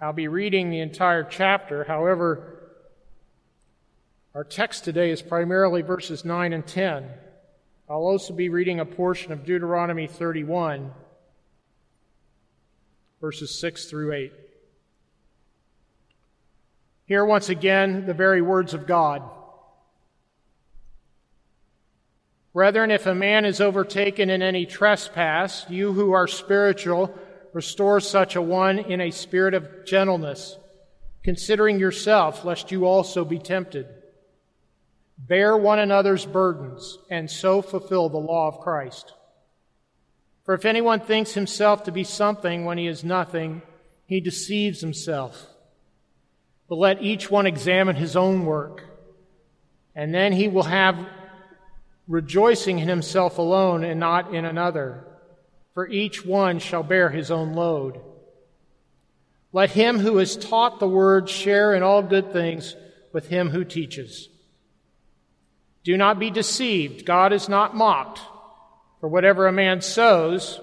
I'll be reading the entire chapter. However, our text today is primarily verses 9 and 10. I'll also be reading a portion of Deuteronomy 31, verses 6 through 8. Here, once again, the very words of God. Brethren, if a man is overtaken in any trespass, you who are spiritual, restore such a one in a spirit of gentleness, considering yourself, lest you also be tempted. Bear one another's burdens, and so fulfill the law of Christ. For if anyone thinks himself to be something when he is nothing, he deceives himself. But let each one examine his own work, and then he will have rejoicing in himself alone and not in another, for each one shall bear his own load. Let him who is taught the word share in all good things with him who teaches. Do not be deceived. God is not mocked. For whatever a man sows,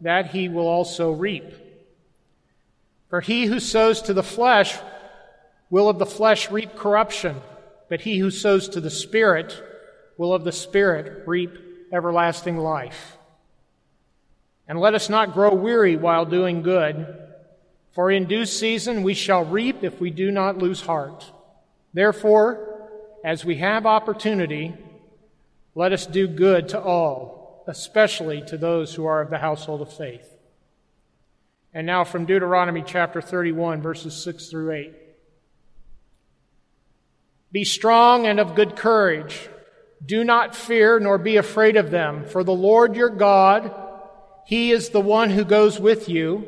that he will also reap. For he who sows to the flesh will of the flesh reap corruption, but he who sows to the Spirit will of the Spirit reap everlasting life. And let us not grow weary while doing good, for in due season we shall reap if we do not lose heart. Therefore, as we have opportunity, let us do good to all, especially to those who are of the household of faith. And now from Deuteronomy chapter 31, verses 6 through 8. Be strong and of good courage. Do not fear nor be afraid of them, for the Lord your God, He is the one who goes with you.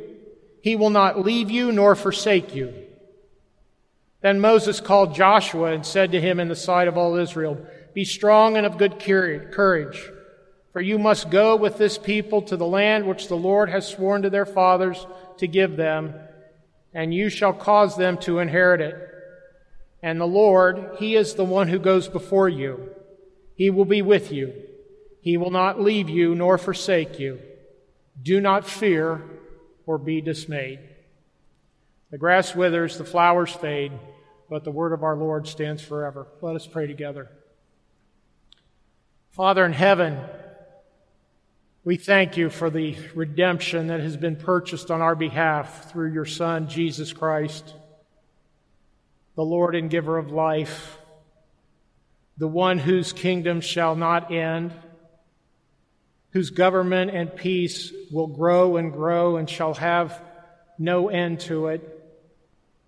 He will not leave you nor forsake you. Then Moses called Joshua and said to him in the sight of all Israel, Be strong and of good courage, for you must go with this people to the land which the Lord has sworn to their fathers to give them, and you shall cause them to inherit it. And the Lord, He is the one who goes before you. He will be with you. He will not leave you nor forsake you. Do not fear or be dismayed. The grass withers, the flowers fade, but the word of our Lord stands forever. Let us pray together. Father in heaven, we thank you for the redemption that has been purchased on our behalf through your Son, Jesus Christ the Lord and giver of life, the one whose kingdom shall not end, whose government and peace will grow and grow and shall have no end to it.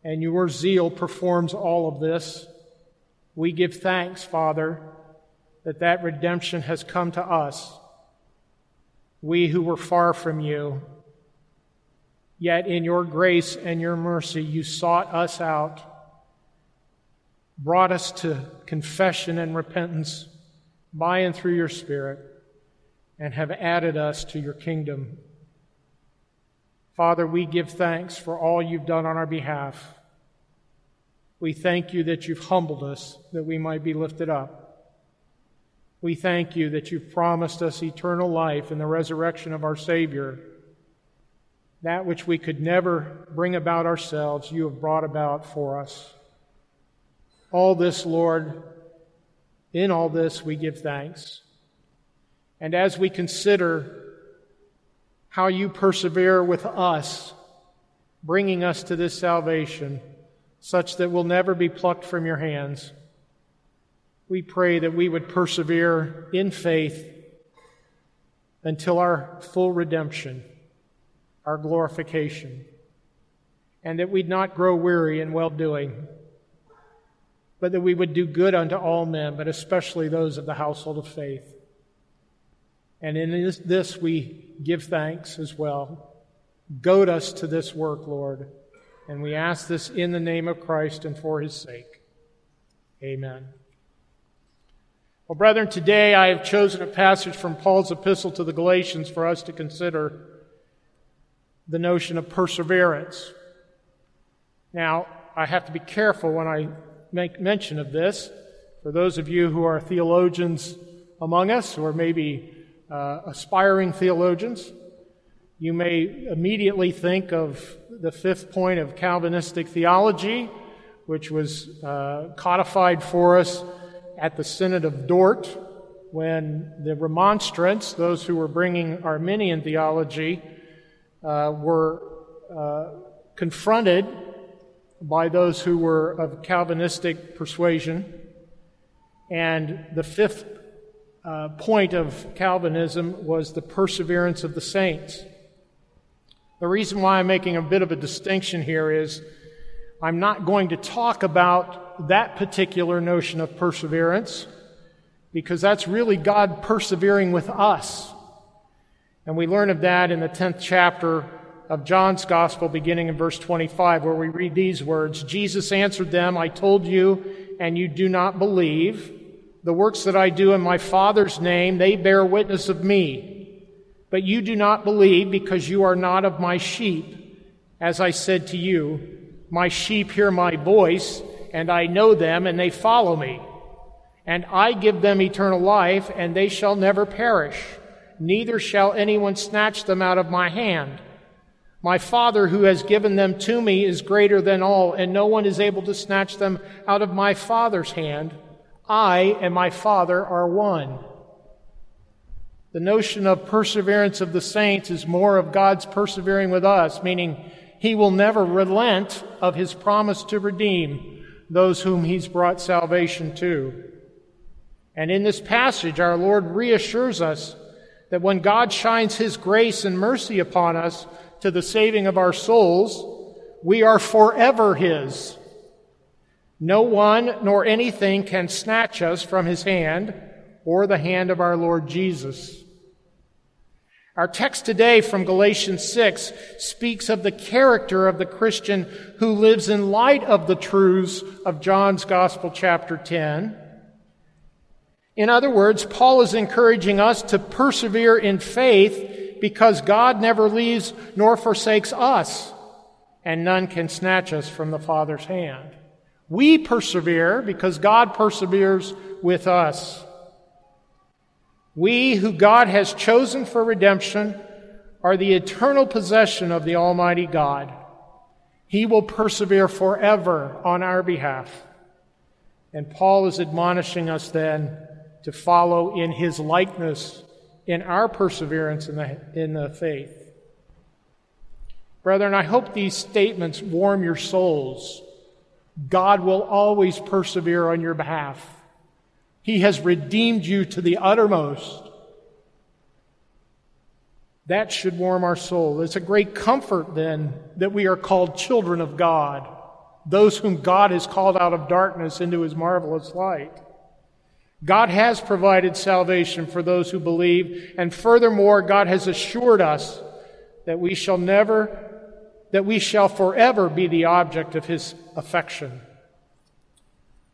And your zeal performs all of this. We give thanks, Father, that that redemption has come to us. We who were far from you, yet in your grace and your mercy, you sought us out brought us to confession and repentance by and through your Spirit, and have added us to your kingdom. Father, we give thanks for all you've done on our behalf. We thank you that you've humbled us that we might be lifted up. We thank you that you've promised us eternal life in the resurrection of our Savior. That which we could never bring about ourselves, you have brought about for us. All this, Lord, in all this we give thanks. And as we consider how you persevere with us, bringing us to this salvation, such that we'll never be plucked from your hands, we pray that we would persevere in faith until our full redemption, our glorification, and that we'd not grow weary in well doing but that we would do good unto all men, but especially those of the household of faith. And in this, this we give thanks as well. Goad us to this work, Lord. And we ask this in the name of Christ and for his sake. Amen. Well, brethren, today I have chosen a passage from Paul's epistle to the Galatians for us to consider the notion of perseverance. Now, I have to be careful when I make mention of this. For those of you who are theologians among us, or maybe uh, aspiring theologians, you may immediately think of the fifth point of Calvinistic theology, which was uh, codified for us at the Synod of Dort when the remonstrants, those who were bringing Arminian theology, uh, were uh, confronted by those who were of Calvinistic persuasion. And the fifth uh, point of Calvinism was the perseverance of the saints. The reason why I'm making a bit of a distinction here is I'm not going to talk about that particular notion of perseverance because that's really God persevering with us. And we learn of that in the 10th chapter of John's Gospel, beginning in verse 25, where we read these words Jesus answered them, I told you, and you do not believe. The works that I do in my Father's name, they bear witness of me. But you do not believe because you are not of my sheep. As I said to you, my sheep hear my voice, and I know them, and they follow me. And I give them eternal life, and they shall never perish, neither shall anyone snatch them out of my hand. My Father who has given them to me is greater than all, and no one is able to snatch them out of my Father's hand. I and my Father are one. The notion of perseverance of the saints is more of God's persevering with us, meaning he will never relent of his promise to redeem those whom he's brought salvation to. And in this passage, our Lord reassures us that when God shines his grace and mercy upon us to the saving of our souls, we are forever his. No one nor anything can snatch us from his hand or the hand of our Lord Jesus. Our text today from Galatians 6 speaks of the character of the Christian who lives in light of the truths of John's Gospel, chapter 10. In other words, Paul is encouraging us to persevere in faith because God never leaves nor forsakes us, and none can snatch us from the Father's hand. We persevere because God perseveres with us. We, who God has chosen for redemption, are the eternal possession of the Almighty God. He will persevere forever on our behalf. And Paul is admonishing us then to follow in his likeness in our perseverance in the, in the faith. Brethren, I hope these statements warm your souls God will always persevere on your behalf. He has redeemed you to the uttermost. That should warm our soul. It's a great comfort then that we are called children of God, those whom God has called out of darkness into his marvelous light. God has provided salvation for those who believe, and furthermore, God has assured us that we shall never that we shall forever be the object of his affection.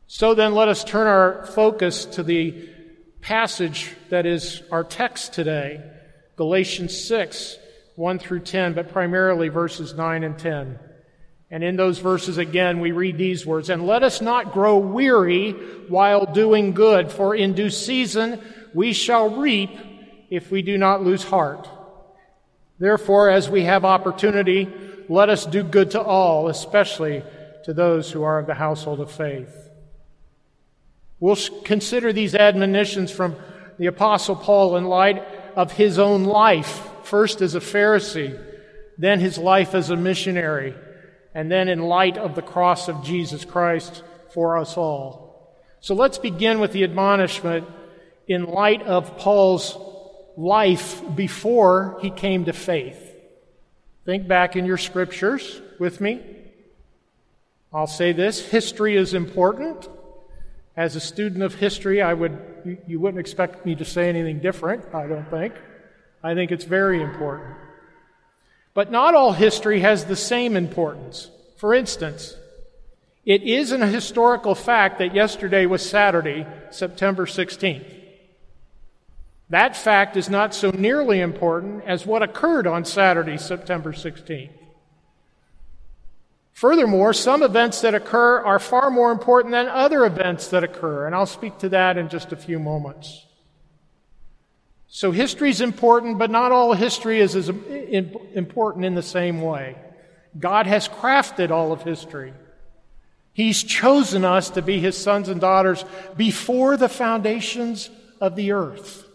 So then, let us turn our focus to the passage that is our text today Galatians 6, 1 through 10, but primarily verses 9 and 10. And in those verses again, we read these words And let us not grow weary while doing good, for in due season we shall reap if we do not lose heart. Therefore, as we have opportunity, let us do good to all, especially to those who are of the household of faith. We'll consider these admonitions from the Apostle Paul in light of his own life, first as a Pharisee, then his life as a missionary, and then in light of the cross of Jesus Christ for us all. So let's begin with the admonishment in light of Paul's life before he came to faith. Think back in your scriptures with me. I'll say this history is important. As a student of history, I would, you wouldn't expect me to say anything different, I don't think. I think it's very important. But not all history has the same importance. For instance, it is an historical fact that yesterday was Saturday, September 16th. That fact is not so nearly important as what occurred on Saturday, September 16th. Furthermore, some events that occur are far more important than other events that occur, and I'll speak to that in just a few moments. So history is important, but not all history is as important in the same way. God has crafted all of history. He's chosen us to be his sons and daughters before the foundations of the earth.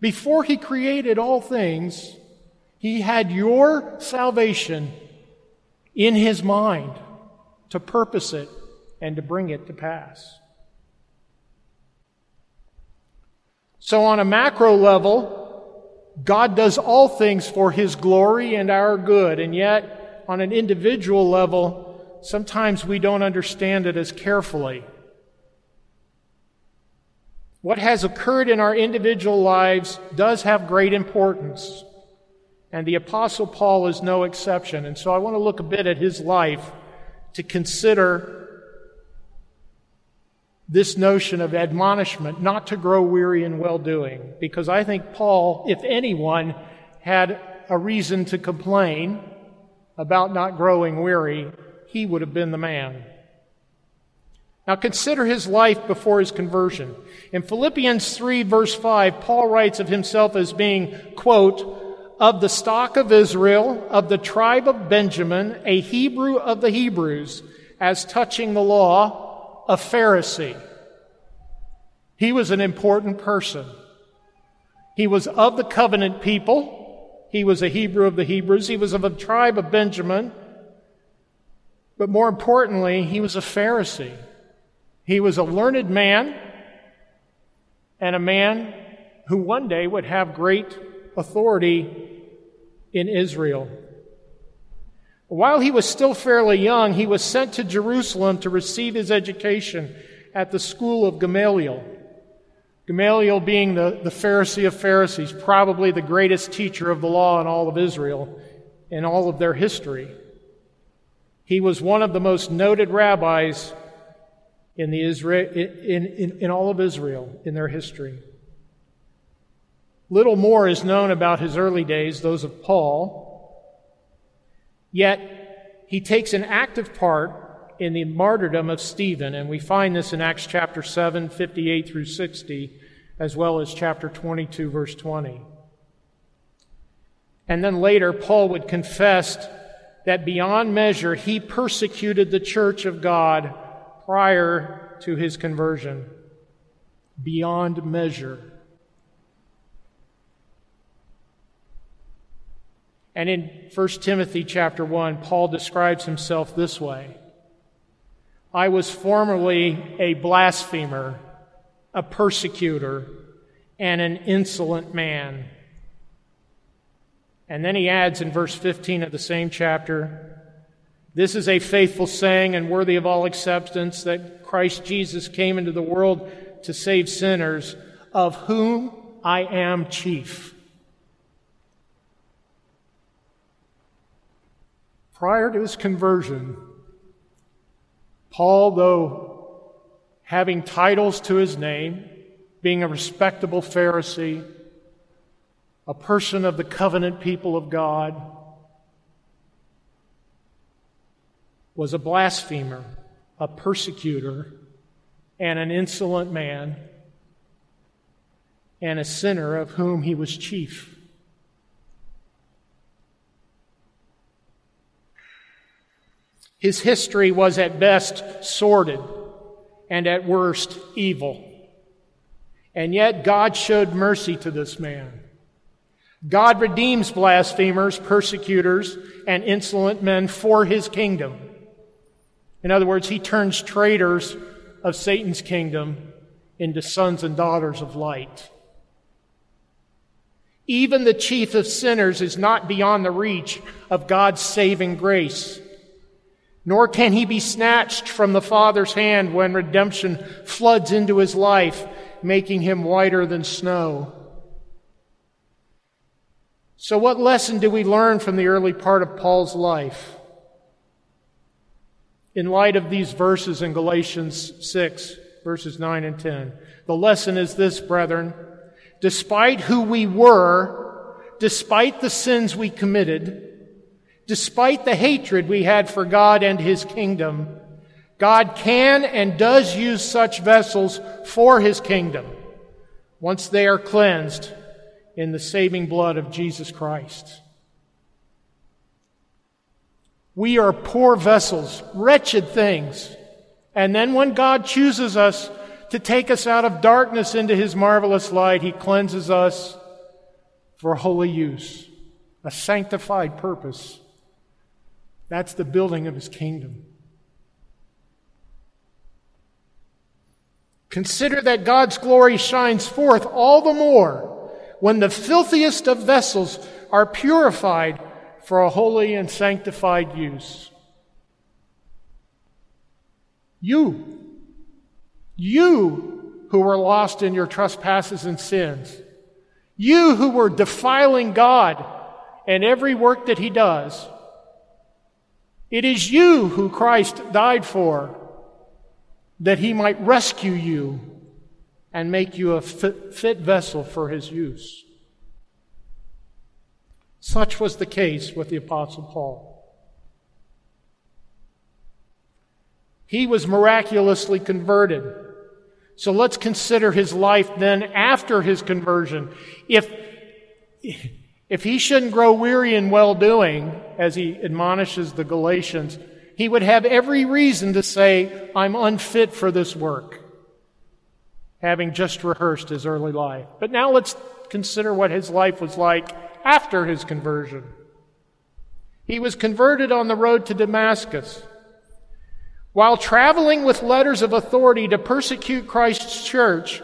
Before he created all things, he had your salvation in his mind to purpose it and to bring it to pass. So, on a macro level, God does all things for his glory and our good, and yet, on an individual level, sometimes we don't understand it as carefully. What has occurred in our individual lives does have great importance, and the Apostle Paul is no exception. And so I want to look a bit at his life to consider this notion of admonishment, not to grow weary in well doing, because I think Paul, if anyone, had a reason to complain about not growing weary he would have been the man. Now consider his life before his conversion. In Philippians 3 verse 5, Paul writes of himself as being, quote, of the stock of Israel, of the tribe of Benjamin, a Hebrew of the Hebrews, as touching the law, a Pharisee. He was an important person. He was of the covenant people. He was a Hebrew of the Hebrews. He was of the tribe of Benjamin. But more importantly, he was a Pharisee. He was a learned man and a man who one day would have great authority in Israel. While he was still fairly young, he was sent to Jerusalem to receive his education at the school of Gamaliel. Gamaliel being the, the Pharisee of Pharisees, probably the greatest teacher of the law in all of Israel in all of their history. He was one of the most noted rabbis in, the in, in, in all of Israel in their history. Little more is known about his early days, those of Paul. Yet, he takes an active part in the martyrdom of Stephen, and we find this in Acts chapter 7, 58 through 60, as well as chapter 22, verse 20. And then later, Paul would confess that beyond measure he persecuted the church of God prior to his conversion. Beyond measure. And in 1 Timothy chapter 1, Paul describes himself this way I was formerly a blasphemer, a persecutor, and an insolent man. And then he adds in verse 15 of the same chapter This is a faithful saying and worthy of all acceptance that Christ Jesus came into the world to save sinners, of whom I am chief. Prior to his conversion, Paul, though having titles to his name, being a respectable Pharisee, a person of the covenant people of God, was a blasphemer, a persecutor, and an insolent man, and a sinner of whom he was chief. His history was at best sordid and at worst evil. And yet God showed mercy to this man. God redeems blasphemers, persecutors, and insolent men for his kingdom. In other words, he turns traitors of Satan's kingdom into sons and daughters of light. Even the chief of sinners is not beyond the reach of God's saving grace, nor can he be snatched from the Father's hand when redemption floods into his life, making him whiter than snow. So, what lesson do we learn from the early part of Paul's life? In light of these verses in Galatians 6, verses 9 and 10, the lesson is this, brethren. Despite who we were, despite the sins we committed, despite the hatred we had for God and His kingdom, God can and does use such vessels for His kingdom once they are cleansed in the saving blood of Jesus Christ. We are poor vessels, wretched things. And then when God chooses us to take us out of darkness into his marvelous light, he cleanses us for holy use, a sanctified purpose. That's the building of his kingdom. Consider that God's glory shines forth all the more when the filthiest of vessels are purified for a holy and sanctified use. You, you who were lost in your trespasses and sins, you who were defiling God and every work that He does, it is you who Christ died for, that He might rescue you and make you a fit, vessel for His use. Such was the case with the Apostle Paul. He was miraculously converted. So let's consider his life then after his conversion. If, if he shouldn't grow weary in well doing, as he admonishes the Galatians, he would have every reason to say, I'm unfit for this work, having just rehearsed his early life. But now let's consider what his life was like after his conversion. He was converted on the road to Damascus. While traveling with letters of authority to persecute Christ's church,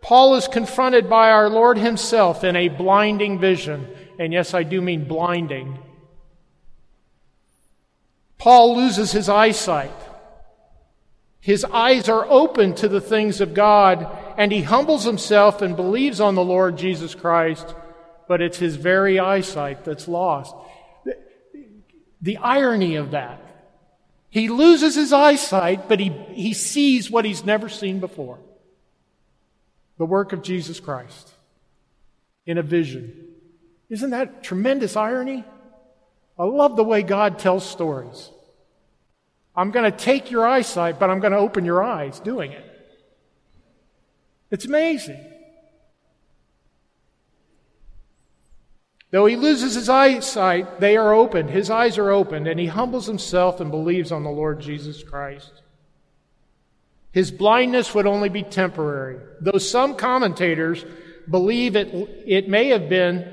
Paul is confronted by our Lord himself in a blinding vision. And yes, I do mean blinding. Paul loses his eyesight. His eyes are open to the things of God, and he humbles himself and believes on the Lord Jesus Christ but it's his very eyesight that's lost. The, the irony of that. He loses his eyesight, but he, he sees what he's never seen before the work of Jesus Christ in a vision. Isn't that tremendous irony? I love the way God tells stories. I'm going to take your eyesight, but I'm going to open your eyes doing it. It's amazing. Though he loses his eyesight, they are opened. His eyes are opened, and he humbles himself and believes on the Lord Jesus Christ. His blindness would only be temporary, though some commentators believe it, it may have been,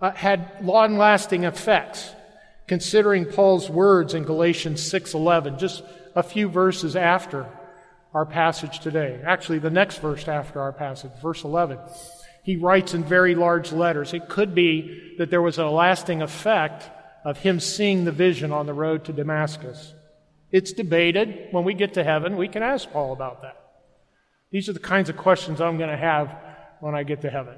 uh, had long lasting effects, considering Paul's words in Galatians 6.11, just a few verses after our passage today. Actually, the next verse after our passage, verse 11 he writes in very large letters. It could be that there was a lasting effect of him seeing the vision on the road to Damascus. It's debated. When we get to heaven, we can ask Paul about that. These are the kinds of questions I'm going to have when I get to heaven.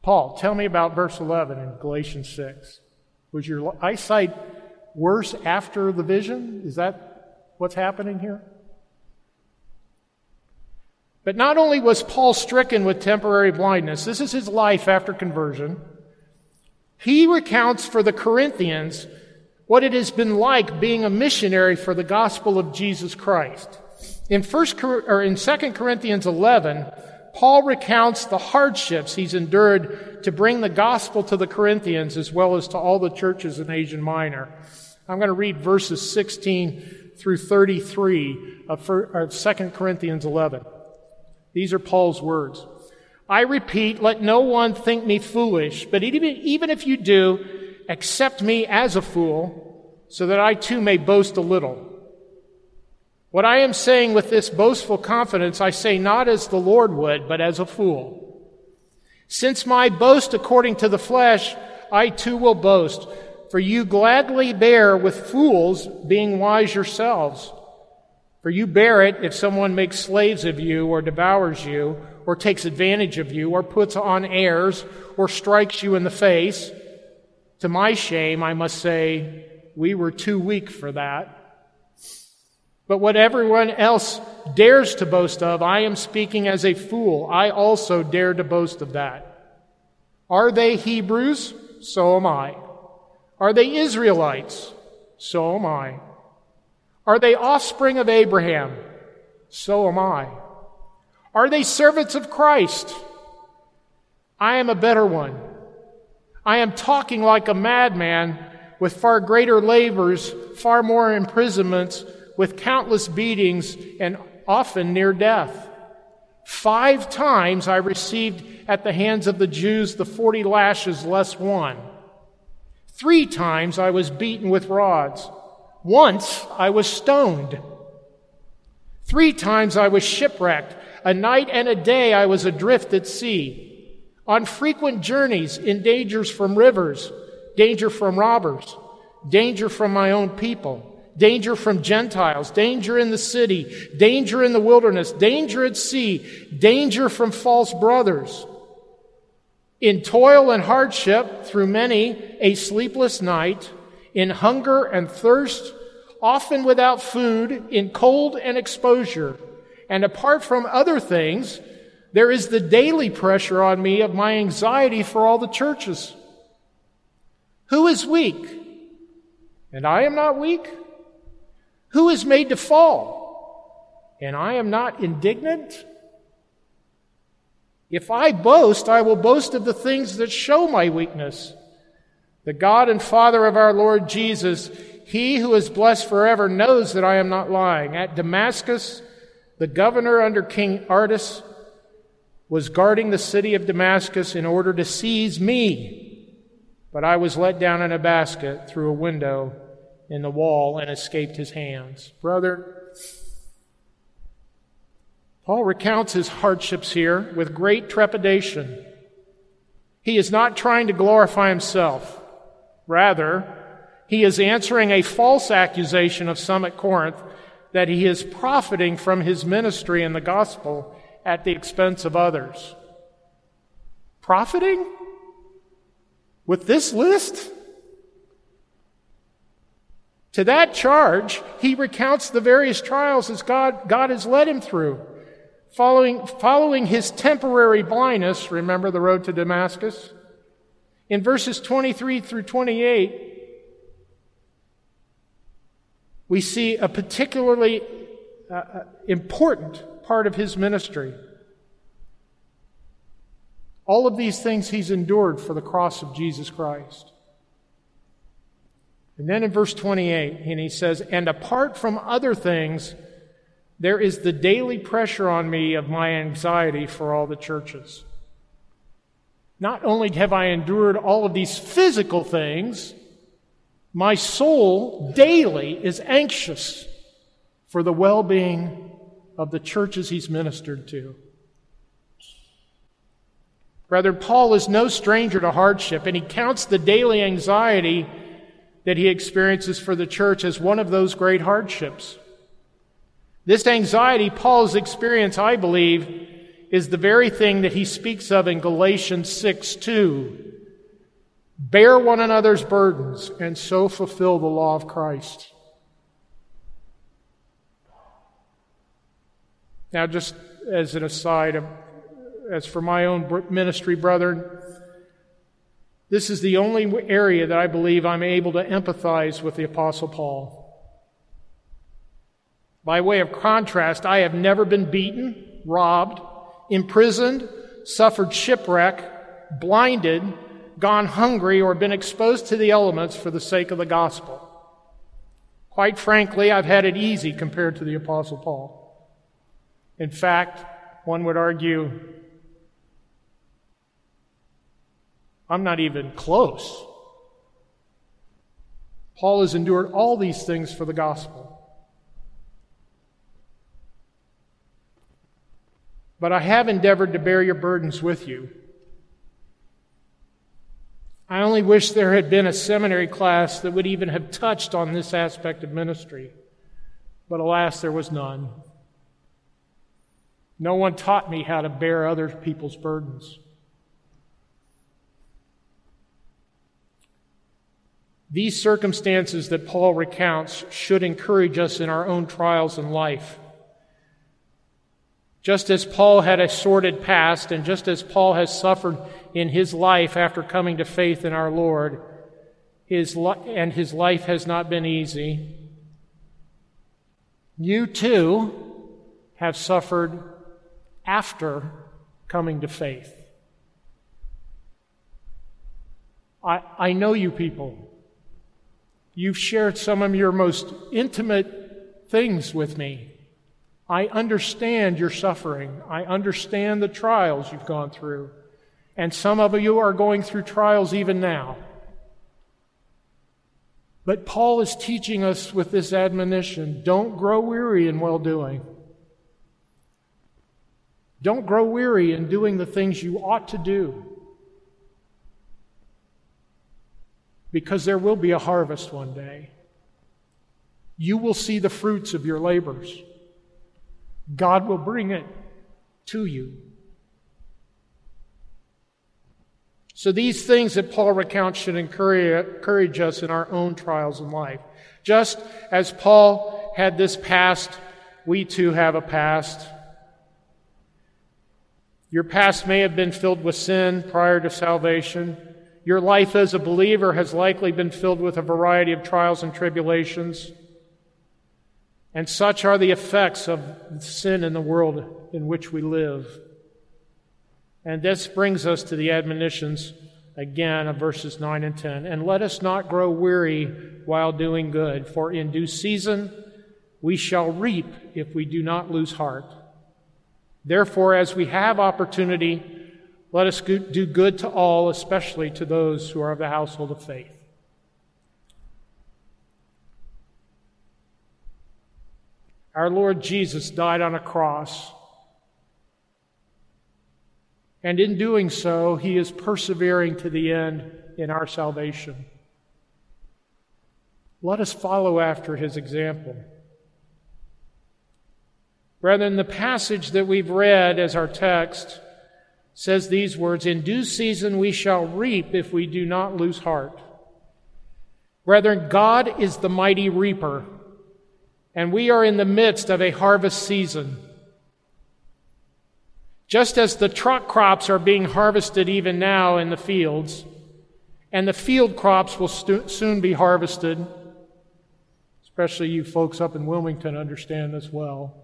Paul, tell me about verse 11 in Galatians 6. Was your eyesight worse after the vision? Is that what's happening here? But not only was Paul stricken with temporary blindness, this is his life after conversion. He recounts for the Corinthians what it has been like being a missionary for the gospel of Jesus Christ. In first or in 2 Corinthians 11, Paul recounts the hardships he's endured to bring the gospel to the Corinthians as well as to all the churches in Asia Minor. I'm going to read verses 16 through 33 of 2 Corinthians 11. These are Paul's words. I repeat, let no one think me foolish, but even, even if you do, accept me as a fool, so that I too may boast a little. What I am saying with this boastful confidence, I say not as the Lord would, but as a fool. Since my boast according to the flesh, I too will boast, for you gladly bear with fools, being wise yourselves. For you bear it if someone makes slaves of you, or devours you, or takes advantage of you, or puts on airs, or strikes you in the face. To my shame, I must say, we were too weak for that. But what everyone else dares to boast of, I am speaking as a fool. I also dare to boast of that. Are they Hebrews? So am I. Are they Israelites? So am I. Are they offspring of Abraham? So am I. Are they servants of Christ? I am a better one. I am talking like a madman with far greater labors, far more imprisonments, with countless beatings, and often near death. Five times I received at the hands of the Jews the forty lashes less one. Three times I was beaten with rods. Once I was stoned. Three times I was shipwrecked. A night and a day I was adrift at sea. On frequent journeys, in dangers from rivers, danger from robbers, danger from my own people danger from Gentiles, danger in the city, danger in the wilderness, danger at sea, danger from false brothers. In toil and hardship, through many a sleepless night, in hunger and thirst, often without food, in cold and exposure. And apart from other things, there is the daily pressure on me of my anxiety for all the churches. Who is weak? And I am not weak? Who is made to fall? And I am not indignant? If I boast, I will boast of the things that show my weakness. The God and Father of our Lord Jesus, he who is blessed forever, knows that I am not lying. At Damascus, the governor under King Aretas was guarding the city of Damascus in order to seize me, but I was let down in a basket through a window in the wall and escaped his hands. Brother, Paul recounts his hardships here with great trepidation. He is not trying to glorify himself. Rather, he is answering a false accusation of some at Corinth that he is profiting from his ministry in the gospel at the expense of others. Profiting? With this list? To that charge, he recounts the various trials as God, God has led him through. Following, following his temporary blindness, remember the road to Damascus? In verses 23 through 28, we see a particularly uh, uh important part of his ministry. All of these things he's endured for the cross of Jesus Christ. And then in verse 28, and he says, And apart from other things, there is the daily pressure on me of my anxiety for all the churches. Not only have I endured all of these physical things, my soul daily is anxious for the well being of the churches he's ministered to. Brother, Paul is no stranger to hardship, and he counts the daily anxiety that he experiences for the church as one of those great hardships. This anxiety Paul's experience, I believe, is the very thing that he speaks of in Galatians 6 2. Bear one another's burdens and so fulfill the law of Christ. Now, just as an aside, um, as for my own ministry, brethren, this is the only area that I believe I'm able to empathize with the Apostle Paul. By way of contrast, I have never been beaten, robbed, imprisoned, suffered shipwreck, blinded, gone hungry, or been exposed to the elements for the sake of the gospel. Quite frankly, I've had it easy compared to the Apostle Paul. In fact, one would argue I'm not even close. Paul has endured all these things for the gospel. But I have endeavored to bear your burdens with you. I only wish there had been a seminary class that would even have touched on this aspect of ministry. But alas, there was none. No one taught me how to bear other people's burdens. These circumstances that Paul recounts should encourage us in our own trials in life. Just as Paul had a sordid past, and just as Paul has suffered in his life after coming to faith in our Lord, his li- and his life has not been easy, you too have suffered after coming to faith. I, I know you people. You've shared some of your most intimate things with me. I understand your suffering. I understand the trials you've gone through. And some of you are going through trials even now. But Paul is teaching us with this admonition don't grow weary in well doing. Don't grow weary in doing the things you ought to do. Because there will be a harvest one day. You will see the fruits of your labors. God will bring it to you. So, these things that Paul recounts should encourage us in our own trials in life. Just as Paul had this past, we too have a past. Your past may have been filled with sin prior to salvation. Your life as a believer has likely been filled with a variety of trials and tribulations. And such are the effects of sin in the world in which we live. And this brings us to the admonitions again of verses 9 and 10. And let us not grow weary while doing good, for in due season we shall reap if we do not lose heart. Therefore, as we have opportunity, let us do good to all, especially to those who are of the household of faith. Our Lord Jesus died on a cross and in doing so, he is persevering to the end in our salvation. Let us follow after his example. Brethren, the passage that we've read as our text says these words In due season we shall reap if we do not lose heart. Brethren, God is the mighty reaper, and we are in the midst of a harvest season. Just as the truck crops are being harvested even now in the fields, and the field crops will stu- soon be harvested, especially you folks up in Wilmington understand this well.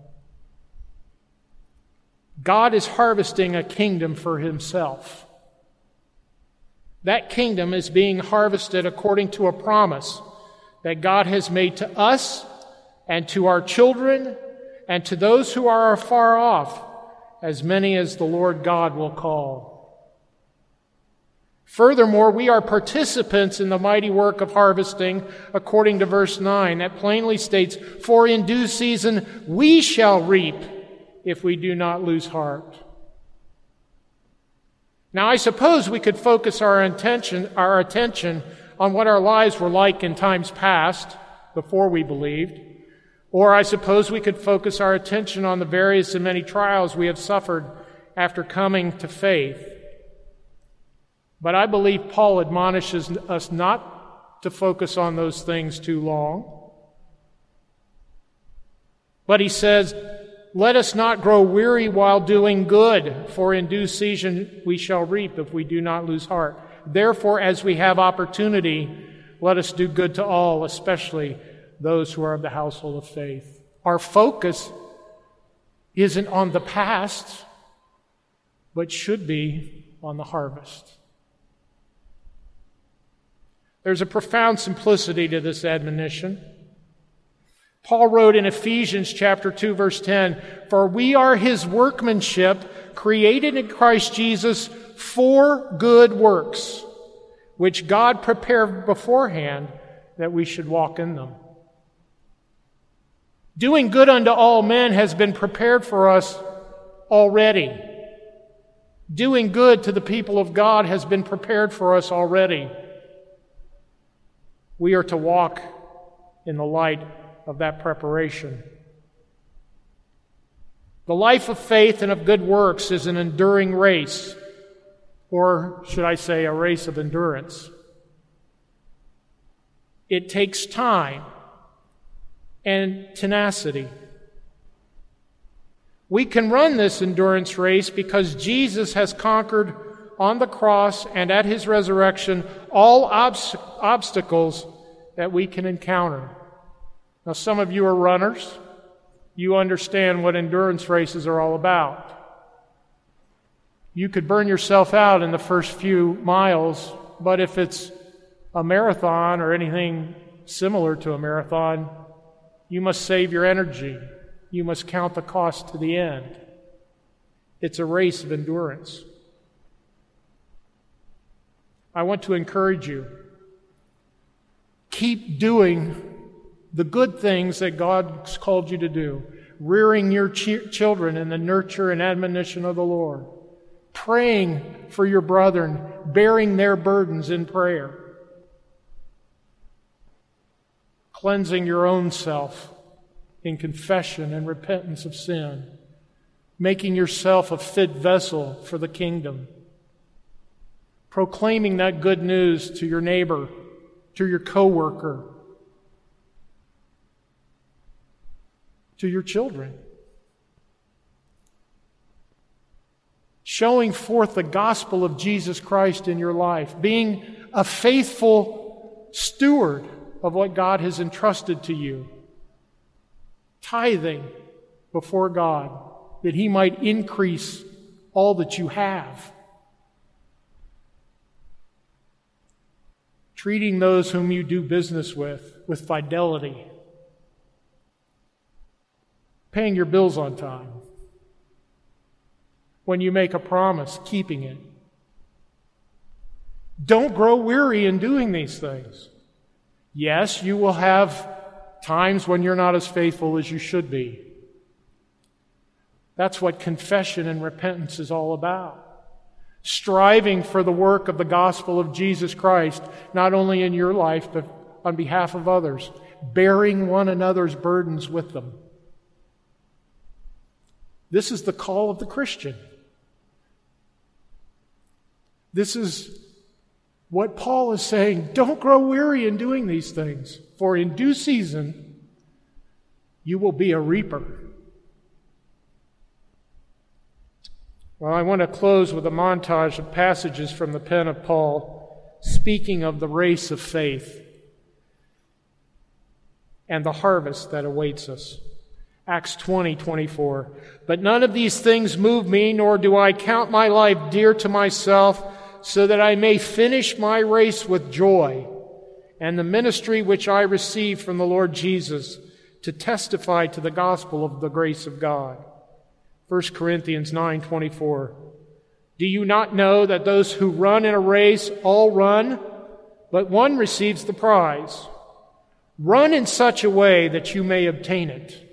God is harvesting a kingdom for himself. That kingdom is being harvested according to a promise that God has made to us and to our children and to those who are far off as many as the Lord God will call. Furthermore, we are participants in the mighty work of harvesting, according to verse 9, that plainly states, For in due season we shall reap if we do not lose heart. Now, I suppose we could focus our attention, our attention on what our lives were like in times past, before we believed. Or I suppose we could focus our attention on the various and many trials we have suffered after coming to faith. But I believe Paul admonishes us not to focus on those things too long. But he says, Let us not grow weary while doing good, for in due season we shall reap if we do not lose heart. Therefore, as we have opportunity, let us do good to all, especially those who are of the household of faith. Our focus isn't on the past, but should be on the harvest. There's a profound simplicity to this admonition. Paul wrote in Ephesians chapter 2 verse 10, "For we are his workmanship, created in Christ Jesus for good works, which God prepared beforehand that we should walk in them." Doing good unto all men has been prepared for us already. Doing good to the people of God has been prepared for us already. We are to walk in the light of that preparation. The life of faith and of good works is an enduring race, or should I say, a race of endurance. It takes time and tenacity. We can run this endurance race because Jesus has conquered on the cross and at his resurrection all ob- obstacles that we can encounter. Now, some of you are runners. You understand what endurance races are all about. You could burn yourself out in the first few miles, but if it's a marathon or anything similar to a marathon, you must save your energy. You must count the cost to the end. It's a race of endurance. I want to encourage you. Keep doing the good things that God's called you to do, rearing your ch- children in the nurture and admonition of the Lord, praying for your brethren, bearing their burdens in prayer, cleansing your own self in confession and repentance of sin, making yourself a fit vessel for the kingdom, proclaiming that good news to your neighbor, to your coworker, to your children. Showing forth the gospel of Jesus Christ in your life, being a faithful steward of what God has entrusted to you, tithing before God that He might increase all that you have. Treating those whom you do business with with fidelity paying your bills on time, when you make a promise, keeping it. Don't grow weary in doing these things. Yes, you will have times when you're not as faithful as you should be. That's what confession and repentance is all about. Striving for the work of the gospel of Jesus Christ, not only in your life, but on behalf of others, bearing one another's burdens with them. This is the call of the Christian. This is what Paul is saying. Don't grow weary in doing these things, for in due season you will be a reaper. Well, I want to close with a montage of passages from the pen of Paul speaking of the race of faith and the harvest that awaits us. Acts 20, 24. But none of these things move me, nor do I count my life dear to myself, so that I may finish my race with joy and the ministry which I received from the Lord Jesus to testify to the gospel of the grace of God. 1 Corinthians 9, 24. Do you not know that those who run in a race all run, but one receives the prize? Run in such a way that you may obtain it.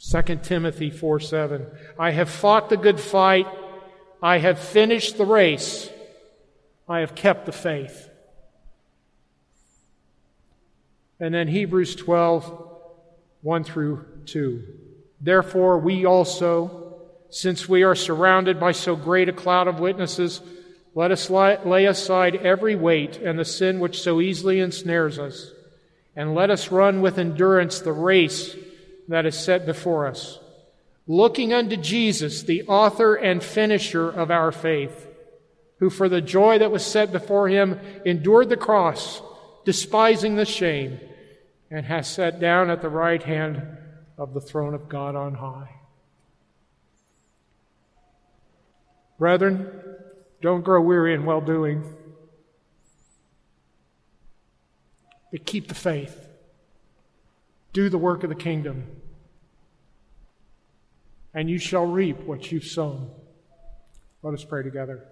2 Timothy 4 7. I have fought the good fight. I have finished the race. I have kept the faith. And then Hebrews 12 1 through 2. Therefore, we also, since we are surrounded by so great a cloud of witnesses, let us lay aside every weight and the sin which so easily ensnares us, and let us run with endurance the race that is set before us, looking unto Jesus, the author and finisher of our faith, who for the joy that was set before him endured the cross, despising the shame, and has sat down at the right hand of the throne of God on high. Brethren, don't grow weary in well doing, but keep the faith. Do the work of the kingdom and you shall reap what you've sown. Let us pray together.